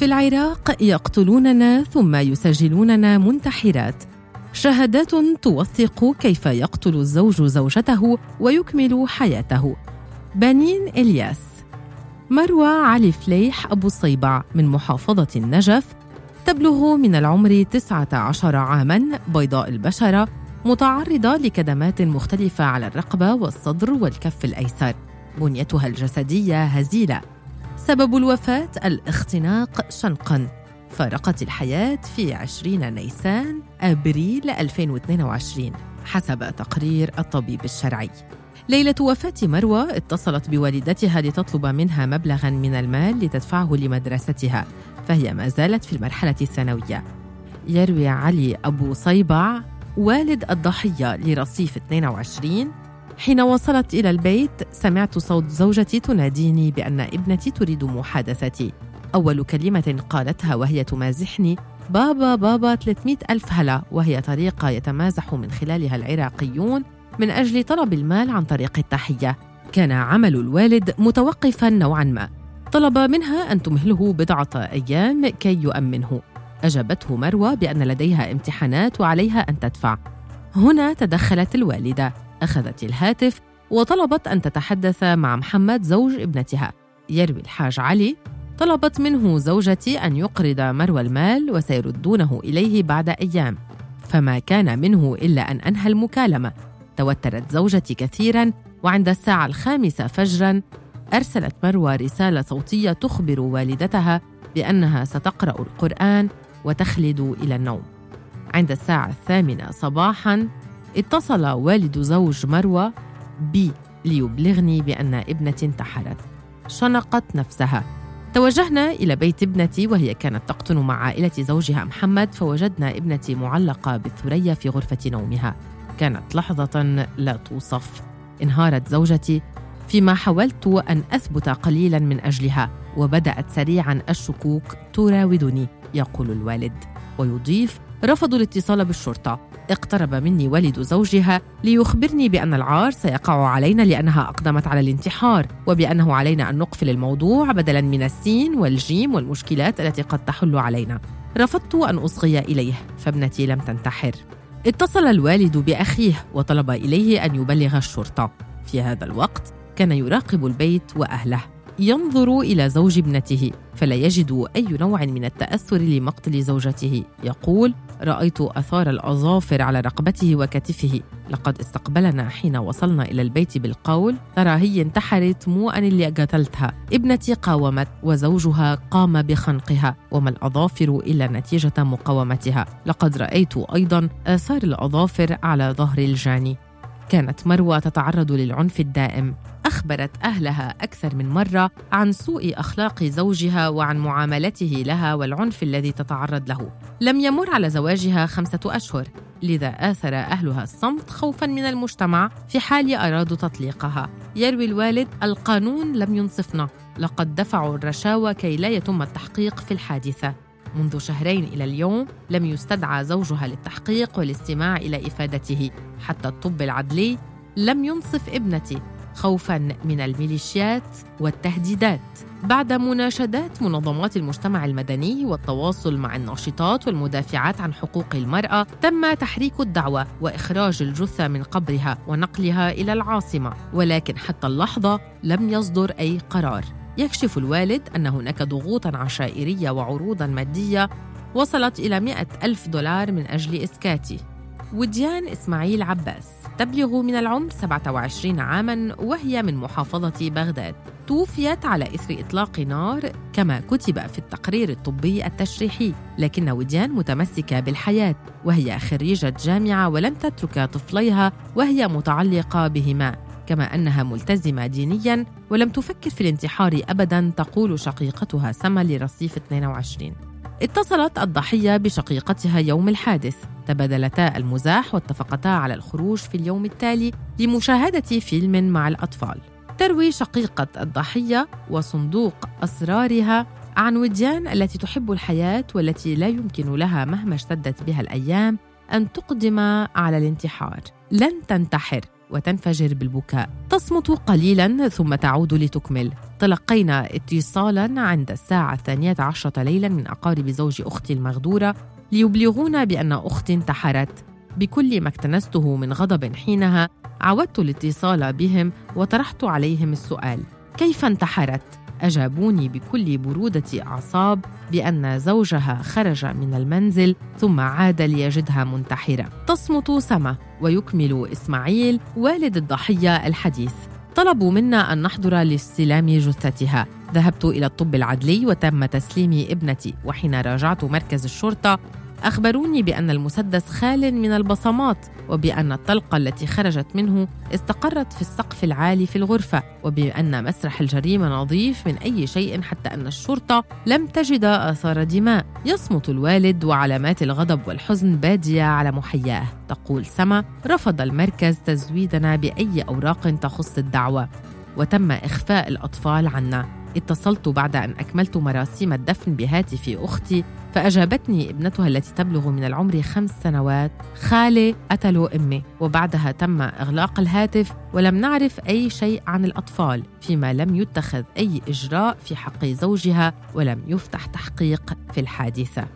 في العراق يقتلوننا ثم يسجلوننا منتحرات. شهادات توثق كيف يقتل الزوج زوجته ويكمل حياته. بنين إلياس. مروى علي فليح أبو الصيبع من محافظة النجف. تبلغ من العمر 19 عاماً بيضاء البشرة متعرضة لكدمات مختلفة على الرقبة والصدر والكف الأيسر. بنيتها الجسدية هزيلة. سبب الوفاة الاختناق شنقاً. فارقت الحياة في 20 نيسان أبريل 2022 حسب تقرير الطبيب الشرعي. ليلة وفاة مروى اتصلت بوالدتها لتطلب منها مبلغا من المال لتدفعه لمدرستها فهي ما زالت في المرحلة الثانوية. يروي علي أبو صيبع والد الضحية لرصيف 22 حين وصلت إلى البيت سمعت صوت زوجتي تناديني بأن ابنتي تريد محادثتي. أول كلمة قالتها وهي تمازحني بابا بابا 300 ألف هلا. وهي طريقة يتمازح من خلالها العراقيون من أجل طلب المال عن طريق التحية. كان عمل الوالد متوقفا نوعا ما. طلب منها أن تمهله بضعة أيام كي يؤمنه. أجابته مروى بأن لديها امتحانات وعليها أن تدفع. هنا تدخلت الوالدة. أخذت الهاتف وطلبت أن تتحدث مع محمد زوج ابنتها. يروي الحاج علي طلبت منه زوجتي أن يقرض مروى المال وسيردونه إليه بعد أيام. فما كان منه إلا أن أنهى المكالمة. توترت زوجتي كثيرا وعند الساعة الخامسة فجرا أرسلت مروى رسالة صوتية تخبر والدتها بأنها ستقرأ القرآن وتخلد إلى النوم. عند الساعة الثامنة صباحا اتصل والد زوج مروى بي ليبلغني بأن ابنتي انتحرت شنقت نفسها. توجهنا إلى بيت ابنتي وهي كانت تقطن مع عائلة زوجها محمد فوجدنا ابنتي معلقة بالثريا في غرفة نومها. كانت لحظة لا توصف. انهارت زوجتي. فيما حاولت أن أثبت قليلا من أجلها وبدأت سريعا الشكوك تراودني يقول الوالد. ويضيف رفضوا الاتصال بالشرطة. اقترب مني والد زوجها ليخبرني بأن العار سيقع علينا لأنها أقدمت على الانتحار وبأنه علينا أن نقفل الموضوع بدلا من السين والجيم والمشكلات التي قد تحل علينا. رفضت أن أصغي إليه فابنتي لم تنتحر. اتصل الوالد بأخيه وطلب إليه أن يبلغ الشرطة. في هذا الوقت كان يراقب البيت وأهله. ينظر إلى زوج ابنته فلا يجد أي نوع من التأثر لمقتل زوجته. يقول رأيت أثار الأظافر على رقبته وكتفه. لقد استقبلنا حين وصلنا إلى البيت بالقول ترى هي انتحرت مو أنا اللي قتلتها. ابنتي قاومت وزوجها قام بخنقها. وما الأظافر إلا نتيجة مقاومتها. لقد رأيت أيضا آثار الأظافر على ظهر الجاني. كانت مروى تتعرض للعنف الدائم. أخبرت أهلها أكثر من مرة عن سوء أخلاق زوجها وعن معاملته لها والعنف الذي تتعرض له. لم يمر على زواجها خمسة أشهر لذا آثر أهلها الصمت خوفا من المجتمع في حال أرادوا تطليقها. يروي الوالد القانون لم ينصفنا لقد دفعوا الرشاوى كي لا يتم التحقيق في الحادثة. منذ شهرين إلى اليوم لم يستدعى زوجها للتحقيق والاستماع إلى إفادته. حتى الطب العدلي لم ينصف ابنتي. خوفا من الميليشيات والتهديدات. بعد مناشدات منظمات المجتمع المدني والتواصل مع الناشطات والمدافعات عن حقوق المرأة تم تحريك الدعوة وإخراج الجثة من قبرها ونقلها إلى العاصمة. ولكن حتى اللحظة لم يصدر أي قرار. يكشف الوالد أن هناك ضغوطا عشائرية وعروضا مادية وصلت إلى مئة ألف دولار من أجل إسكاتي. وديان إسماعيل عباس. تبلغ من العمر 27 عاماً وهي من محافظة بغداد. توفيت على إثر إطلاق نار كما كتب في التقرير الطبي التشريحي. لكن وديان متمسكة بالحياة وهي خريجة جامعة ولم تترك طفليها وهي متعلقة بهما. كما أنها ملتزمة دينيا ولم تفكر في الانتحار ابدا تقول شقيقتها سما لرصيف 22 اتصلت الضحية بشقيقتها يوم الحادث. تبادلتا المزاح واتفقتا على الخروج في اليوم التالي لمشاهدة فيلم مع الأطفال. تروي شقيقة الضحية وصندوق أسرارها عن وديان التي تحب الحياة والتي لا يمكن لها مهما اشتدت بها الأيام أن تقدم على الانتحار. لن تنتحر. وتنفجر بالبكاء. تصمت قليلا ثم تعود لتكمل. تلقينا اتصالا عند الساعة الثانية عشرة ليلا من أقارب زوج أختي المغدورة ليبلغونا بأن أختي انتحرت. بكل ما اكتنسته من غضب حينها عودت الاتصال بهم وطرحت عليهم السؤال كيف انتحرت؟ أجابوني بكل برودة أعصاب بأن زوجها خرج من المنزل ثم عاد ليجدها منتحرة. تصمت سما ويكمل إسماعيل والد الضحية الحديث. طلبوا منا أن نحضر لاستلام جثتها. ذهبت إلى الطب العدلي وتم تسليم ابنتي وحين راجعت مركز الشرطة أخبروني بأن المسدس خال من البصمات وبأن الطلقة التي خرجت منه استقرت في السقف العالي في الغرفة وبأن مسرح الجريمة نظيف من أي شيء حتى أن الشرطة لم تجد آثار دماء. يصمت الوالد وعلامات الغضب والحزن بادية على محياه. تقول سما رفض المركز تزويدنا بأي أوراق تخص الدعوة. وتم إخفاء الأطفال عنا. اتصلت بعد أن أكملت مراسيم الدفن بهاتف أختي فأجابتني ابنتها التي تبلغ من العمر خمس سنوات خالي قتلوا أمي وبعدها تم إغلاق الهاتف ولم نعرف أي شيء عن الأطفال فيما لم يتخذ أي إجراء في حق زوجها ولم يفتح تحقيق في الحادثة.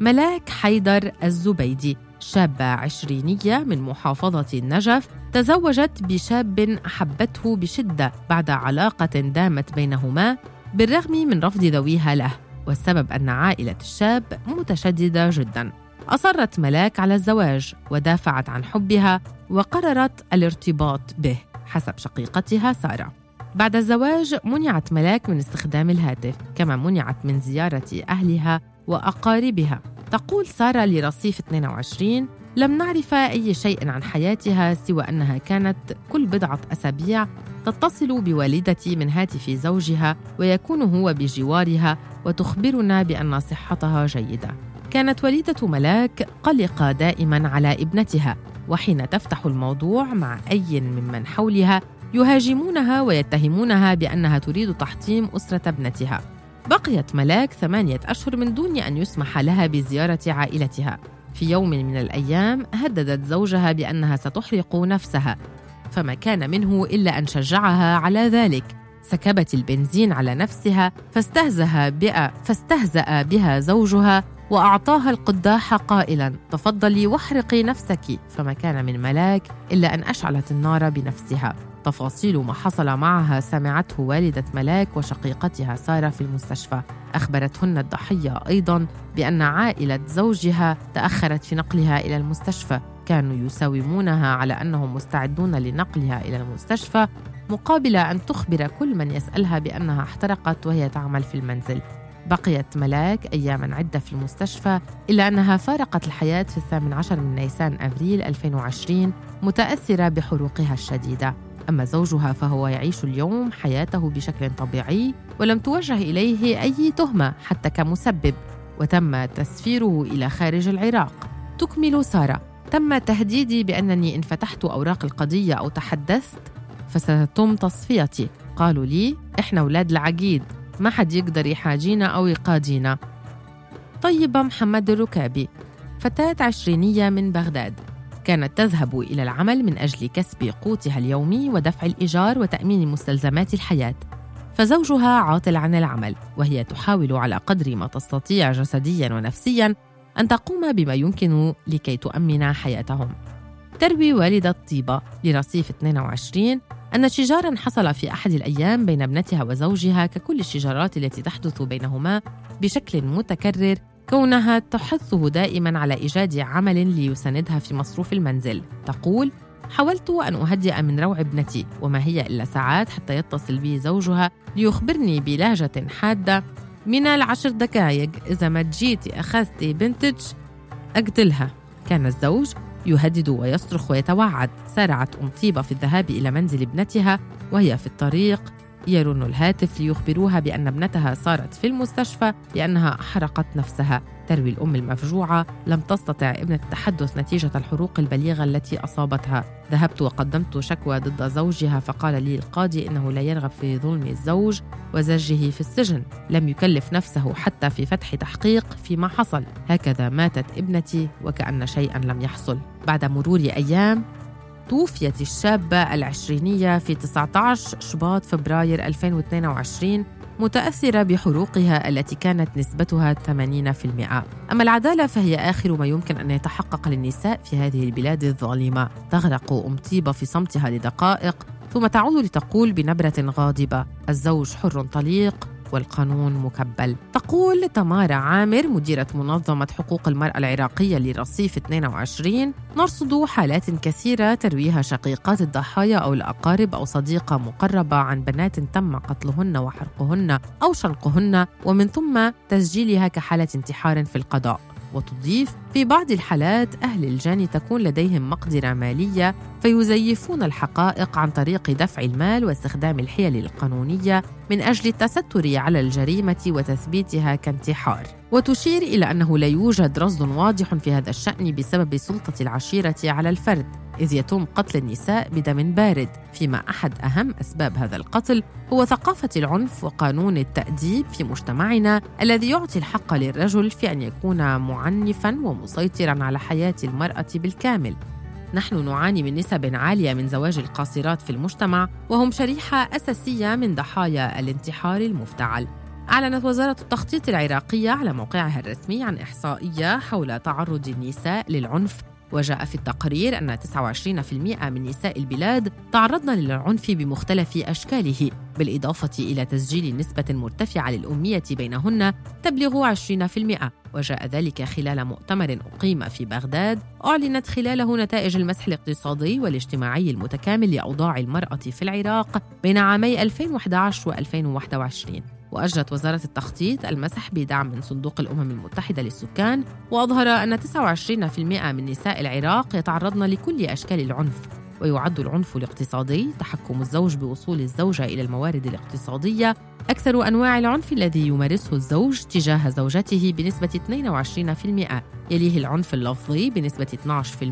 ملاك حيدر الزبيدي شابة عشرينية من محافظة النجف تزوجت بشاب أحبته بشدة بعد علاقة دامت بينهما بالرغم من رفض ذويها له. والسبب أن عائلة الشاب متشددة جدا. أصرت ملاك على الزواج ودافعت عن حبها وقررت الارتباط به حسب شقيقتها سارة. بعد الزواج منعت ملاك من استخدام الهاتف كما منعت من زيارة أهلها وأقاربها. تقول سارة لرصيف 22 لم نعرف أي شيء عن حياتها سوى أنها كانت كل بضعة أسابيع تتصل بوالدتي من هاتف زوجها ويكون هو بجوارها وتخبرنا بأن صحتها جيدة. كانت والدة ملاك قلقة دائما على ابنتها وحين تفتح الموضوع مع أي ممن حولها يهاجمونها ويتهمونها بأنها تريد تحطيم أسرة ابنتها. بقيت ملاك ثمانية أشهر من دون أن يسمح لها بزيارة عائلتها في يوم من الأيام هددت زوجها بأنها ستحرق نفسها فما كان منه إلا أن شجعها على ذلك. سكبت البنزين على نفسها فاستهزأ بها فاستهزأ بها زوجها وأعطاها القداح قائلا تفضلي واحرقي نفسك. فما كان من ملاك إلا أن أشعلت النار بنفسها. تفاصيل ما حصل معها سمعته والدة ملاك وشقيقتها سارة في المستشفى. أخبرتهن الضحية أيضا بأن عائلة زوجها تأخرت في نقلها إلى المستشفى. كانوا يساومونها على أنهم مستعدون لنقلها إلى المستشفى مقابل أن تخبر كل من يسألها بأنها احترقت وهي تعمل في المنزل. بقيت ملاك أياما عدة في المستشفى إلا أنها فارقت الحياة في الثامن عشر من نيسان أبريل 2020 متأثرة بحروقها الشديدة. أما زوجها فهو يعيش اليوم حياته بشكل طبيعي ولم توجه إليه أي تهمة حتى كمسبب وتم تسفيره إلى خارج العراق. تكمل سارة. تم تهديدي بأنني إن فتحت أوراق القضية أو تحدثت فستتم تصفيتي. قالوا لي إحنا أولاد العقيد ما حد يقدر يحاجينا أو يقاضينا. طيبة محمد الركابي فتاة عشرينية من بغداد كانت تذهب إلى العمل من أجل كسب قوتها اليومي ودفع الإيجار وتأمين مستلزمات الحياة. فزوجها عاطل عن العمل وهي تحاول على قدر ما تستطيع جسديا ونفسيا أن تقوم بما يمكن لكي تؤمن حياتهم. تروي والدة طيبة لرصيف 22 أن شجارا حصل في أحد الأيام بين ابنتها وزوجها ككل الشجارات التي تحدث بينهما بشكل متكرر كونها تحثه دائما على إيجاد عمل ليساندها في مصروف المنزل. تقول حاولت أن أهدئ من روع ابنتي وما هي إلا ساعات حتى يتصل بي زوجها ليخبرني بلهجة حادة من العشر دقائق. إذا ما جيتي أخذتي بنتج أقتلها. كان الزوج يهدد ويصرخ ويتوعد. سارعت أم طيبة في الذهاب إلى منزل ابنتها وهي في الطريق. يرن الهاتف ليخبروها بأن ابنتها صارت في المستشفى لأنها أحرقت نفسها. تروي الأم المفجوعة لم تستطع ابنة التحدث نتيجة الحروق البليغة التي أصابتها. ذهبت وقدمت شكوى ضد زوجها فقال لي القاضي إنه لا يرغب في ظلم الزوج وزجه في السجن. لم يكلف نفسه حتى في فتح تحقيق فيما حصل. هكذا ماتت ابنتي وكأن شيئا لم يحصل. بعد مرور أيام توفيت الشابة العشرينية في 19 شباط فبراير 2022 متأثرة بحروقها التي كانت نسبتها 80%. أما العدالة فهي آخر ما يمكن أن يتحقق للنساء في هذه البلاد الظالمة. تغرق أم طيبة في صمتها لدقائق ثم تعود لتقول بنبرة غاضبة: الزوج حر طليق والقانون مكبل. تقول تمارا عامر مديرة منظمة حقوق المرأة العراقية لرصيف 22 نرصد حالات كثيرة ترويها شقيقات الضحايا أو الأقارب أو صديقة مقربة عن بنات تم قتلهن وحرقهن أو شنقهن ومن ثم تسجيلها كحالة انتحار في القضاء. وتضيف في بعض الحالات أهل الجاني تكون لديهم مقدرة مالية فيزيفون الحقائق عن طريق دفع المال واستخدام الحيل القانونية من أجل التستر على الجريمة وتثبيتها كانتحار. وتشير إلى أنه لا يوجد رصد واضح في هذا الشأن بسبب سلطة العشيرة على الفرد إذ يتم قتل النساء بدم بارد. فيما أحد أهم أسباب هذا القتل هو ثقافة العنف وقانون التأديب في مجتمعنا الذي يعطي الحق للرجل في أن يكون معنفا ومسيطرا على حياة المرأة بالكامل. نحن نعاني من نسب عالية من زواج القاصرات في المجتمع وهم شريحة أساسية من ضحايا الانتحار المفتعل. أعلنت وزارة التخطيط العراقية على موقعها الرسمي عن إحصائية حول تعرض النساء للعنف. وجاء في التقرير أن 29% من نساء البلاد تعرضن للعنف بمختلف أشكاله بالإضافة إلى تسجيل نسبة مرتفعة للأمية بينهن تبلغ 20% وجاء ذلك خلال مؤتمر أقيم في بغداد أعلنت خلاله نتائج المسح الاقتصادي والاجتماعي المتكامل لأوضاع المرأة في العراق بين عامي 2011 و 2021 وأجرت وزارة التخطيط المسح بدعم من صندوق الأمم المتحدة للسكان وأظهر أن 29% من نساء العراق يتعرضن لكل أشكال العنف ويعد العنف الاقتصادي تحكم الزوج بوصول الزوجة إلى الموارد الاقتصادية أكثر أنواع العنف الذي يمارسه الزوج تجاه زوجته بنسبة 22% يليه العنف اللفظي بنسبة 12%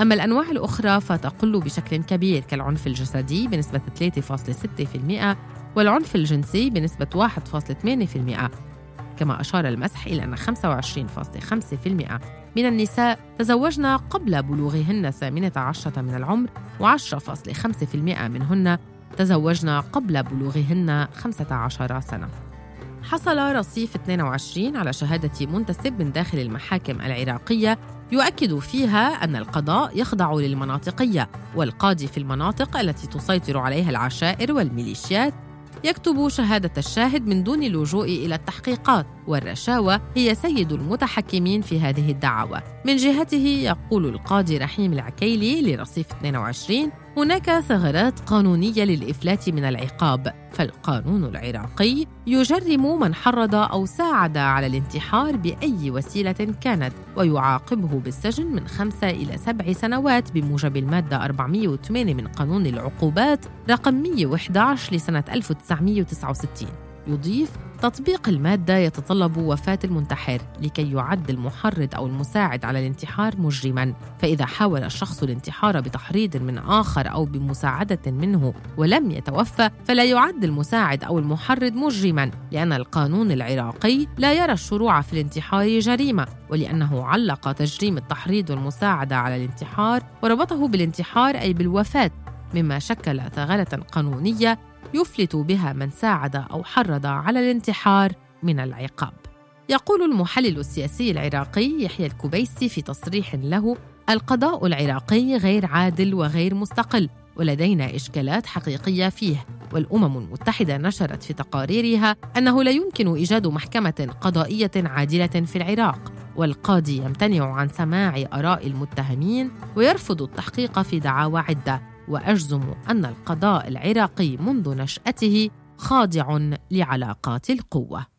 أما الأنواع الأخرى فتقل بشكل كبير كالعنف الجسدي بنسبة 3.6% والعنف الجنسي بنسبة 1.8% كما أشار المسح إلى أن 25.5% من النساء تزوجن قبل بلوغهن الثامنة عشرة من العمر و10.5% منهن تزوجن قبل بلوغهن 15 سنة. حصل رصيف 22 على شهادة منتسب من داخل المحاكم العراقية يؤكد فيها أن القضاء يخضع للمناطقية والقاضي في المناطق التي تسيطر عليها العشائر والميليشيات يكتب شهادة الشاهد من دون اللجوء إلى التحقيقات. والرشاوى هي سيد المتحكمين في هذه الدعاوى. من جهته يقول القاضي رحيم العكيلي لرصيف 22 هناك ثغرات قانونية للإفلات من العقاب. فالقانون العراقي يجرم من حرض أو ساعد على الانتحار بأي وسيلة كانت ويعاقبه بالسجن من خمسة إلى سبع سنوات بموجب المادة 408 من قانون العقوبات رقم 111 لسنة 1969 يضيف تطبيق المادة يتطلب وفاة المنتحر لكي يعد المحرض أو المساعد على الانتحار مجرما. فإذا حاول الشخص الانتحار بتحريض من آخر أو بمساعدة منه ولم يتوفى فلا يعد المساعد أو المحرض مجرما لأن القانون العراقي لا يرى الشروع في الانتحار جريمة ولأنه علق تجريم التحريض والمساعدة على الانتحار وربطه بالانتحار أي بالوفاة مما شكل ثغرة قانونية يفلت بها من ساعد أو حرض على الانتحار من العقاب. يقول المحلل السياسي العراقي يحيى الكبيسي في تصريح له: القضاء العراقي غير عادل وغير مستقل ولدينا إشكالات حقيقية فيه والأمم المتحدة نشرت في تقاريرها أنه لا يمكن إيجاد محكمة قضائية عادلة في العراق والقاضي يمتنع عن سماع آراء المتهمين ويرفض التحقيق في دعاوى عدة وأجزم أن القضاء العراقي منذ نشأته خاضع لعلاقات القوة.